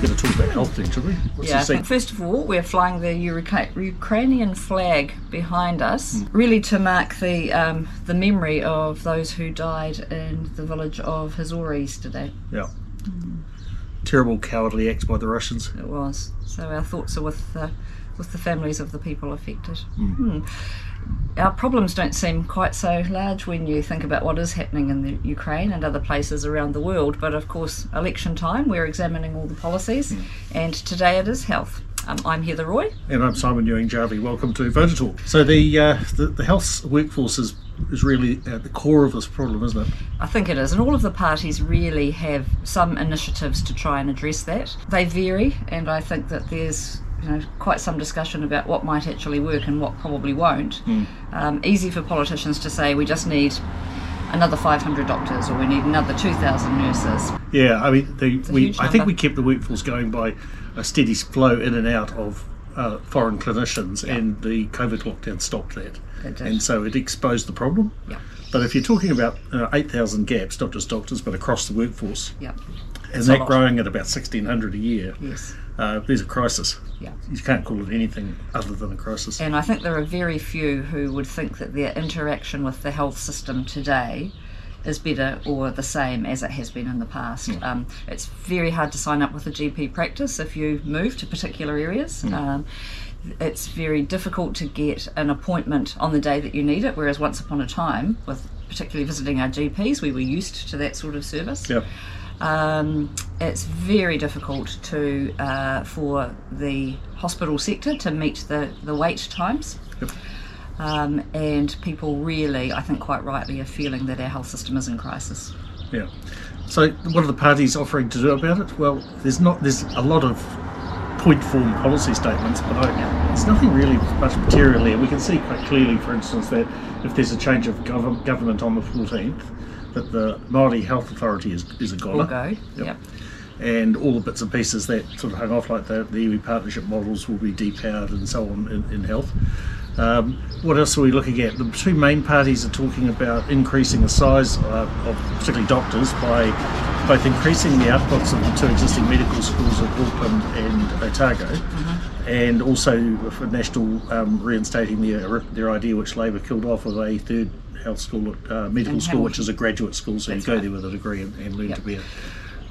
going to talk about health then, should we? What's Yeah, the first of all, we're flying the Urica- Ukrainian flag behind us, really to mark the um, the memory of those who died in the village of Hroza yesterday. Yeah. Terrible cowardly act by the Russians. It was. So our thoughts are with the, with the families of the people affected. Hmm. Our problems don't seem quite so large when you think about what is happening in the Ukraine and other places around the world. But of course, election time, we're examining all the policies, and today it is health. Um, I'm Heather Roy. And I'm Simon Ewing Jarvie. Welcome to VoterTorque. So the, uh, the the health workforce is is really at the core of this problem, isn't it? I think it is, and all of the parties really have some initiatives to try and address that. They vary, and I think that there's you know quite some discussion about what might actually work and what probably won't. Um, easy for politicians to say we just need another 500 doctors or we need another 2,000 nurses. Yeah, I mean, the, we I think we kept the workforce going by a steady flow in and out of uh, foreign clinicians, and the COVID lockdown stopped that. And so it exposed the problem. Yeah, But if you're talking about uh, 8,000 gaps, not just doctors, but across the workforce, yeah, and that lot. growing at about 1,600 a year, yes, uh, there's a crisis. yeah. You can't call it anything other than a crisis. And I think there are very few who would think that their interaction with the health system today is better or the same as it has been in the past. Um, it's very hard to sign up with a GP practice if you move to particular areas. Um, it's very difficult to get an appointment on the day that you need it, whereas once upon a time, with particularly visiting our GPs, we were used to that sort of service Yeah. Um, it's very difficult to uh, for the hospital sector to meet the, the wait times. Yep. Um, and people really, I think quite rightly, are feeling that our health system is in crisis. Yeah. So what are the parties offering to do about it? Well, there's not. There's a lot of point form policy statements, but I, there's nothing really much material there. We can see quite clearly, for instance, that if there's a change of gov- government on the 14th, that the Māori Health Authority is, is a goner. We'll go. Yep. Yep. and all the bits and pieces that sort of hung off, like the, the iwi partnership models, will be depowered and so on in, in health. Um, what else are we looking at? The two main parties are talking about increasing the size uh, of particularly doctors by both increasing the outputs of the two existing medical schools at Auckland and Otago, and also for National um, reinstating their their idea, which Labor killed off, of a third health school, uh, medical In school, which is a graduate school, so That's you go right. there with a degree and, and learn Yep. to be a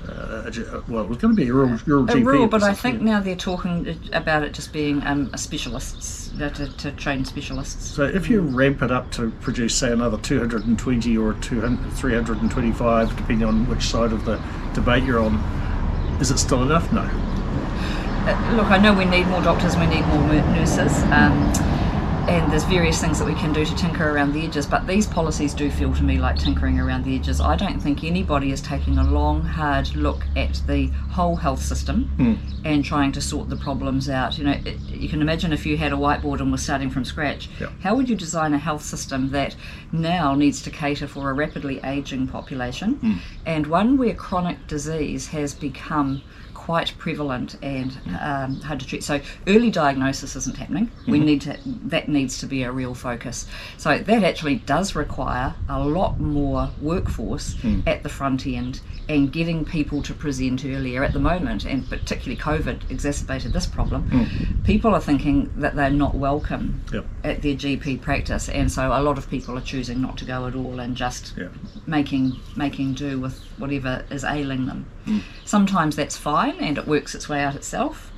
uh, well, it was going to be a rural, rural A GP. rule, at but I think now they're talking about it just being um, a specialists, uh, to, to train specialists. So if you ramp it up to produce, say, another 220 or 200, 325, depending on which side of the debate you're on, is it still enough? No. Uh, look, I know we need more doctors, we need more nurses, um, and there's various things that we can do to tinker around the edges, but these policies do feel to me like tinkering around the edges. I don't think anybody is taking a long, hard look at the whole health system hmm. and trying to sort the problems out. You know, it, you can imagine if you had a whiteboard and were starting from scratch, Yeah. how would you design a health system that now needs to cater for a rapidly aging population hmm. and one where chronic disease has become quite prevalent and um, hard to treat. So early diagnosis isn't happening. We mm-hmm. need to that needs to be a real focus. So that actually does require a lot more workforce hmm. at the front end and getting people to present earlier. At the moment, and particularly COVID exacerbated this problem. Hmm. People are thinking that they're not welcome Yep. at their GP practice, and so a lot of people are choosing not to go at all and just Yeah. making making do with whatever is ailing them. Hmm. Sometimes that's fine and it works its way out itself.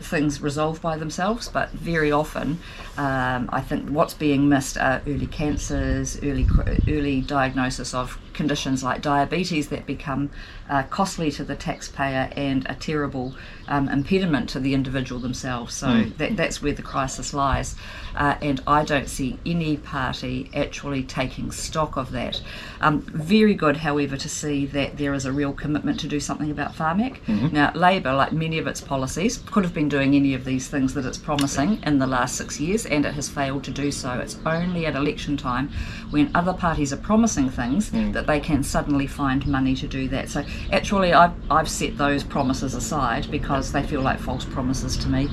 Things resolve by themselves, but very often, um, I think what's being missed are early cancers, early early diagnosis of conditions like diabetes that become uh, costly to the taxpayer and a terrible um, impediment to the individual themselves. So that, that's where the crisis lies. Uh, and I don't see any party actually taking stock of that. Um, very good, however, to see that there is a real commitment to do something about Pharmac. Now, Labor, like many of its policies, could have been doing any of these things that it's promising in the last six years, and it has failed to do so. It's only at election time when other parties are promising things that they can suddenly find money to do that. So actually, I've, I've set those promises aside because they feel like false promises to me.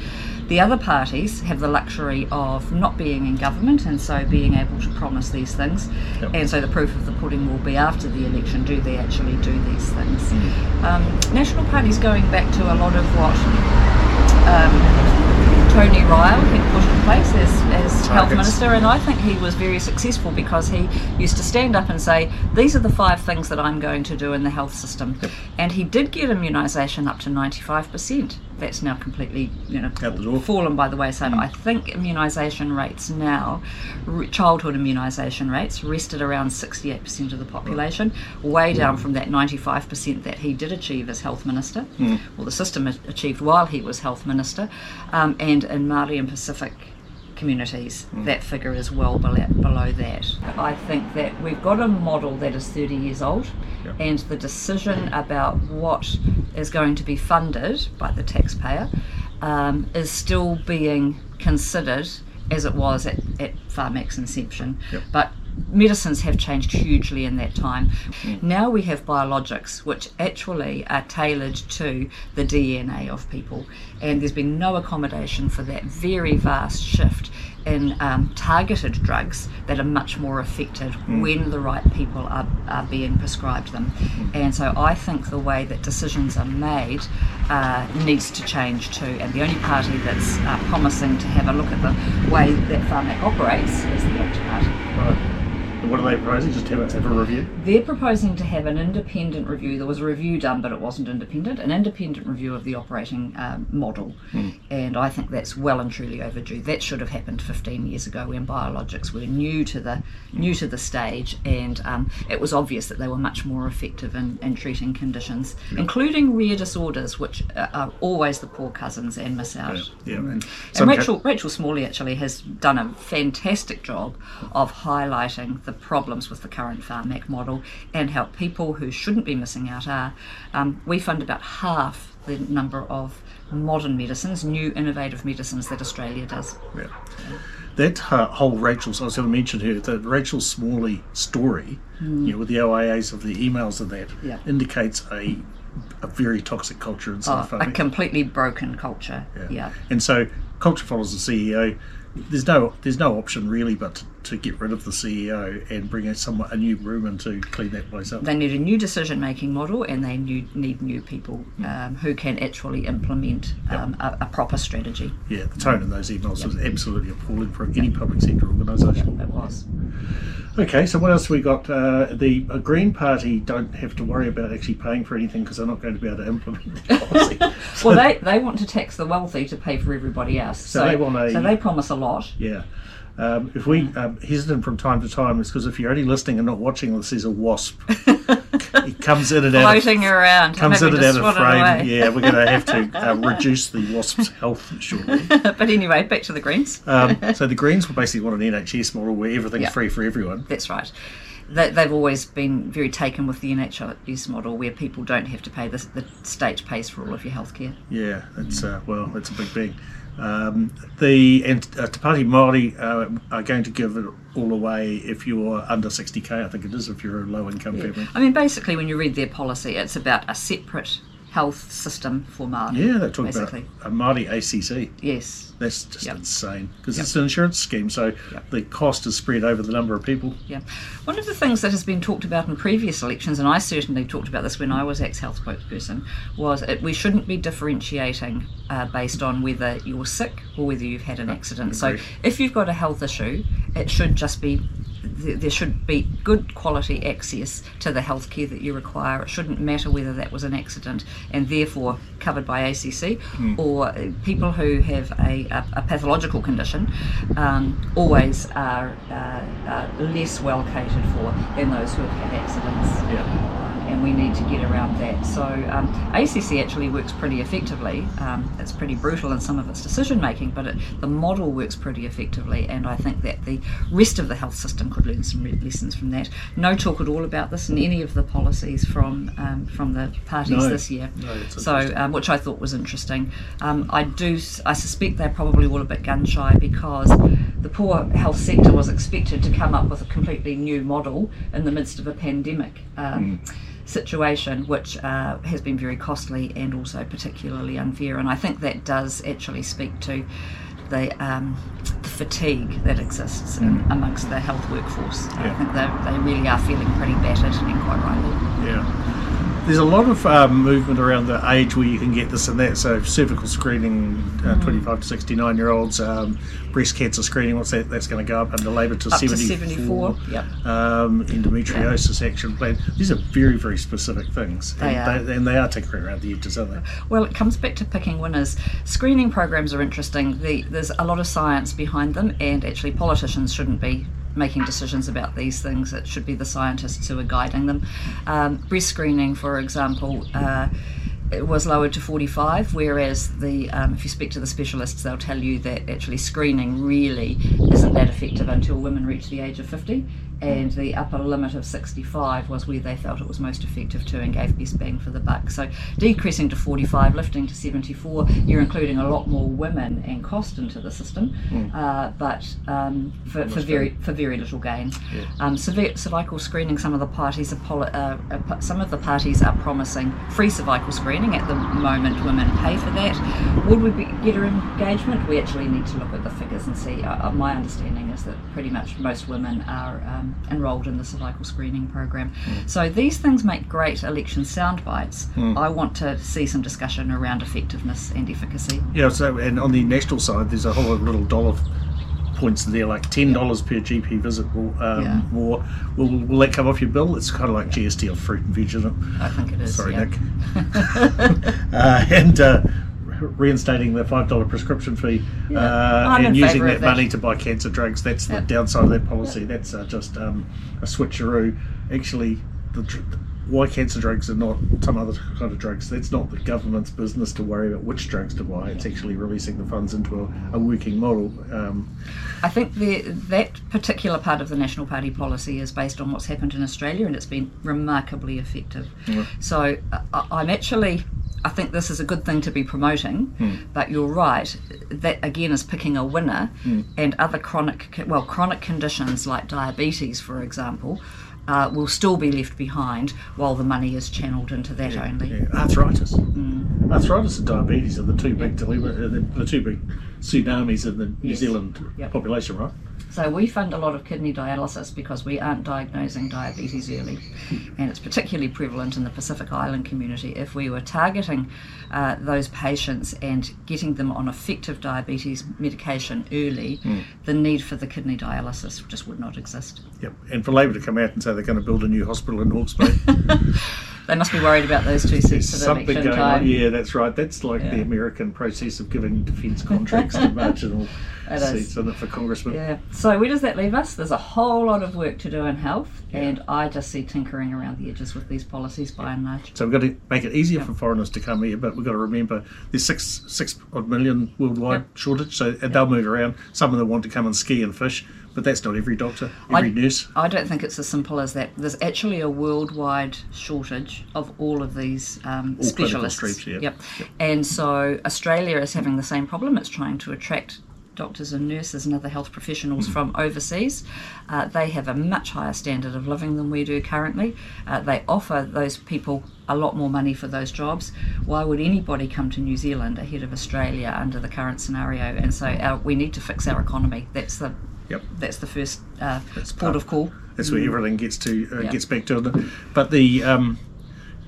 The other parties have the luxury of not being in government and so being able to promise these things. Yep. And so the proof of the pudding will be after the election do they actually do these things? Mm. Um, National Party's going back to a lot of what. Um, Tony Ryall had put in place as, as health minister, and I think he was very successful because he used to stand up and say, These are the five things that I'm going to do in the health system. And he did get immunisation up to 95%. That's now completely, you know, fallen by the wayside. I think immunisation rates now, r- childhood immunisation rates, rested around 68% of the population, way down from that 95% that he did achieve as health minister, well, the system achieved while he was health minister, um, and in Māori and Pacific communities, that figure is well below, below that. I think that we've got a model that is 30 years old, Yep. and the decision about what is going to be funded by the taxpayer um, is still being considered as it was at, at inception. Yep. But medicines have changed hugely in that time. Now we have biologics which actually are tailored to the DNA of people, and there's been no accommodation for that very vast shift in um, targeted drugs that are much more effective when the right people are, are being prescribed them. And so I think the way that decisions are made uh, needs to change too. And the only party that's uh, promising to have a look at the way that Pharmac operates is the ACT Party. Right. And what are they proposing? Just have a, have a review? They're proposing to have an independent review. There was a review done, but it wasn't independent. An independent review of the operating um, model, and I think that's well and truly overdue. That should have happened 15 years ago when biologics were new to the new to the stage, and um, it was obvious that they were much more effective in, in treating conditions, including rare disorders, which are, always the poor cousins and miss out. Yeah. And, And some ca- Rachel, Rachel Smalley actually has done a fantastic job of highlighting the problems with the current Pharmac model and help people who shouldn't be missing out are. Um, we fund about half the number of modern medicines, new innovative medicines that Australia does. Yeah. That uh, whole Rachel's, I was going to mention her, the Rachel Smalley story, you know, with the OIAs of the emails of that. Yeah. indicates a a very toxic culture inside Oh, a completely broken culture. Yeah. And so culture follows the CEO. There's no there's no option really but to, to get rid of the CEO and bring in someone a new room in to clean that place up. They need a new decision making model and they new, need new people um, who can actually implement um, a, a proper strategy. yeah, the tone in those emails was absolutely appalling for any public sector organisation. It was. Okay, so what else we got? Uh, the uh, Green Party don't have to worry about actually paying for anything because they're not going to be able to implement the policy. So- Well, they, they want to tax the wealthy to pay for everybody else. So, they want a- so they promise a lot. Yeah. Um, if we um, hesitant from time to time, it's because if you're only listening and not watching, this is a wasp. it comes in and out. Of, Floating around. comes in and out of frame. Yeah, we're going to have to uh, reduce the wasp's health shortly. but anyway, back to the Greens. Um, so the Greens will basically want an NHS model where everything's Yeah. free for everyone. That's right. They, they've always been very taken with the NHS model where people don't have to pay, the, the state pays for all of your healthcare. Yeah, it's uh, well, it's a big thing. Um, the and uh, Te Pāti Māori uh, are going to give it all away if you're under 60k. I think it is if you're a low income family. I mean, basically, when you read their policy, it's about a separate health system for Māori. Yeah, they talk basically. about a Māori ACC. Yes. That's just Yep. insane because Yep. it's an insurance scheme, so Yep. the cost is spread over the number of people. Yeah. One of the things that has been talked about in previous elections, and I certainly talked about this when I was ex health spokesperson, was it, we shouldn't be differentiating uh, based on whether you're sick or whether you've had an accident. So if you've got a health issue, it should just be. Th- There should be good quality access to the healthcare that you require. It shouldn't matter whether that was an accident and therefore covered by ACC or uh, people who have a, a, a pathological condition um, always are, uh, are less well catered for than those who have had accidents. Yeah. We need to get around that. So um, ACC actually works pretty effectively. Um, it's pretty brutal in some of its decision making, but it, the model works pretty effectively, and I think that the rest of the health system could learn some lessons from that. No talk at all about this in any of the policies from um, from the parties No. this year. No, so, um, which I thought was interesting. Um, I do, I suspect they're probably all a bit gun shy because the poor health sector was expected to come up with a completely new model in the midst of a pandemic. Um, Situation which uh, has been very costly and also particularly unfair, and I think that does actually speak to the, um, the fatigue that exists in, amongst the health workforce. I think they, they really are feeling pretty battered and quite rightly. Yeah. There's a lot of um, movement around the age where you can get this and that. So cervical screening, uh, Mm. 25 to 69 year olds, um, breast cancer screening. What's that? That's going to go up under labour to Up to 74. 74, yep. Um, endometriosis action plan. These are very, very specific things. They and are. They, and they are tinkering around the edges, aren't they? Well, it comes back to picking winners. Screening programs are interesting. The, there's a lot of science behind them, and actually, politicians shouldn't be making decisions about these things. It should be the scientists who are guiding them. Um, breast screening, for example. Uh, it was lowered to 45, whereas the um, if you speak to the specialists, they'll tell you that actually screening really isn't that effective until women reach the age of 50, and the upper limit of 65 was where they felt it was most effective to and gave best bang for the buck. So decreasing to 45, lifting to 74, you're including a lot more women and cost into the system, uh, but um, for, for very for very little gain. Um, cervi- cervical screening, some of the parties are poli- uh, uh, some of the parties are promising free cervical screening. At the moment, women pay for that. Would we be, get her engagement? We actually need to look at the figures and see. Uh, uh, my understanding is that pretty much most women are um, enrolled in the cervical screening program. So these things make great election sound bites. I want to see some discussion around effectiveness and efficacy. Yeah, so and on the national side, there's a whole lot of little dollar points there, like ten dollars per GP visit. Will um, Yeah. more will, will that come off your bill? It's kind of like GST on fruit and veg, isn't it? I think it is. Sorry, yeah. Nick. uh, and uh, reinstating the five dollar prescription fee Yeah. uh, and using that that. money to buy cancer drugs. That's the Yep. downside of that policy. That's uh, just um, a switcheroo. Actually, the. Why cancer drugs and not some other kind of drugs? That's not the government's business to worry about which drugs to buy. It's actually releasing the funds into a, a working model. Um, I think the, that particular part of the National Party policy is based on what's happened in Australia, and it's been remarkably effective. So I, I'm actually. I think this is a good thing to be promoting, but you're right. That again is picking a winner, and other chronic, well, chronic conditions like diabetes, for example, uh, will still be left behind while the money is channeled into that only. Yeah, arthritis. Mm. Arthritis and diabetes are the two big deliver, uh, the, the two big tsunamis in the New Yes. Zealand Yep. population, right? So we fund a lot of kidney dialysis because we aren't diagnosing diabetes early, and it's particularly prevalent in the Pacific Island community. If we were targeting uh, those patients and getting them on effective diabetes medication early, the need for the kidney dialysis just would not exist. Yep. And for Labor to come out and say they're going to build a new hospital in Hawke's Bay, They must be worried about those two seats at something going time. on. Yeah, that's right. That's like the American process of giving defence contracts to marginal seats in it for congressmen. Yeah. So where does that leave us? There's a whole lot of work to do in health, and I just see tinkering around the edges with these policies by and large. So we've got to make it easier for foreigners to come here, but we've got to remember there's six six odd million worldwide shortage, so and they'll move around. Some of them want to come and ski and fish, but that's not every doctor, I- every nurse. I don't think it's as simple as that. There's actually a worldwide shortage of all of these um, clinical specialists. streams, yeah. Yep. And so Australia is having the same problem. It's trying to attract doctors and nurses and other health professionals from overseas. Uh, they have a much higher standard of living than we do currently. Uh, they offer those people a lot more money for those jobs. Why would anybody come to New Zealand ahead of Australia under the current scenario? And so our, we need to fix our economy. That's the Yep. that's the first uh, port part- of call. That's where everything gets to uh, Yeah. gets back to it. But the um,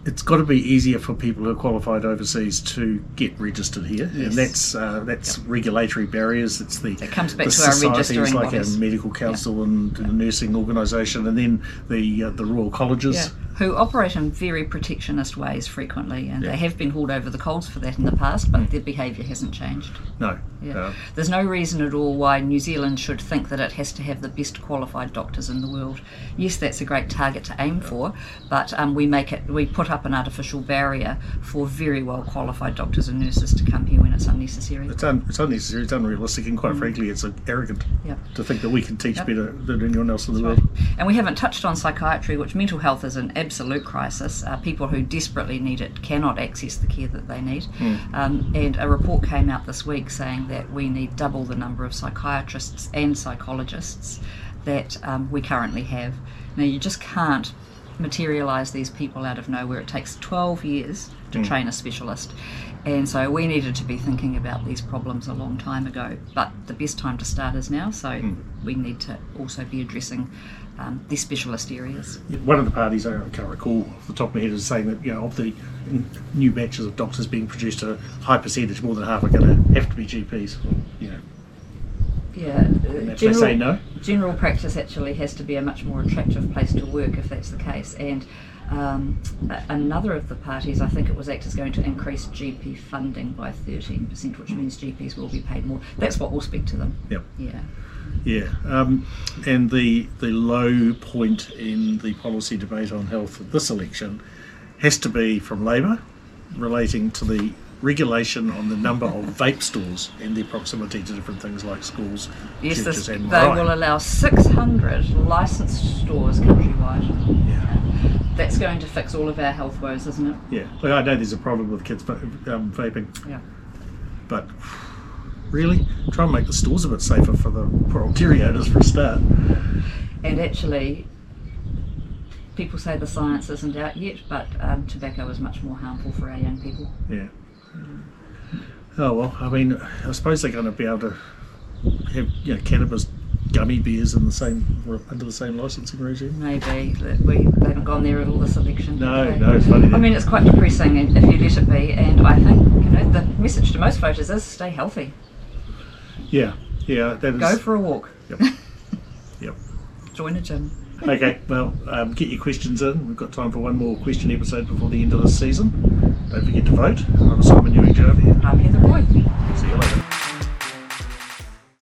it's got to be easier for people who are qualified overseas to get registered here, Yes. and that's uh, that's regulatory barriers. It's the It comes back the to our societies registering like bodies. our medical council and the nursing organisation, and then the uh, the royal colleges. Yeah. who operate in very protectionist ways frequently, and Yeah. they have been hauled over the coals for that in the past, but their behaviour hasn't changed. No. Yeah. Uh, There's no reason at all why New Zealand should think that it has to have the best qualified doctors in the world. Yes, that's a great target to aim for, but um, we make it we put up an artificial barrier for very well qualified doctors and nurses to come here when it's unnecessary. it's, un, it's unnecessary, it's unrealistic, and quite frankly, it's uh, arrogant Yep. to think that we can teach Yep. better than anyone else in the Right. world. And we haven't touched on psychiatry, which mental health is an absolute crisis. Uh, people who desperately need it cannot access the care that they need. Um, and a report came out this week saying that we need double the number of psychiatrists and psychologists that um, we currently have. Now, you just can't materialise these people out of nowhere. It takes 12 years to train a specialist. And so we needed to be thinking about these problems a long time ago. But the best time to start is now, so we need to also be addressing um, these specialist areas. One of the parties, I can't recall off the top of my head, is saying that you know of the new batches of doctors being produced, a high percentage, more than half, are going to have to be GPs. You know, Yeah, they say no, general practice actually has to be a much more attractive place to work if that's the case. And um, another of the parties, I think it was ACT, is going to increase GP funding by 13%, which means GPs will be paid more. That's what will speak to them. Yep. Yeah. Yeah, um, and the the low point in the policy debate on health at this election has to be from Labor, relating to the regulation on the number of vape stores and their proximity to different things like schools, Yes, churches, this, and they marae. will allow 600 licensed stores countrywide. Yeah, That's going to fix all of our health woes, isn't it? yeah. Look, I know there's a problem with kids um, vaping, Yeah. but really try and make the stores a bit safer for the poor old owners for a start. And actually, people say the science isn't out yet, but um, tobacco is much more harmful for our young people. Yeah. Oh well, I mean, I suppose they're going to be able to have you know cannabis gummy bears in the same under the same licensing regime. Maybe we they haven't gone there at all this election. No, no, it's funny. I mean, it's quite depressing if you let it be, and I think you know the message to most voters is stay healthy, yeah, yeah, that is. go for a walk, Yep. yep. join a gym. Okay, well, um, get your questions in. We've got time for one more question episode before the end of this season. Don't forget to vote. I'm Simon Ewing Jarvie. I'm Heather Roy. See you later.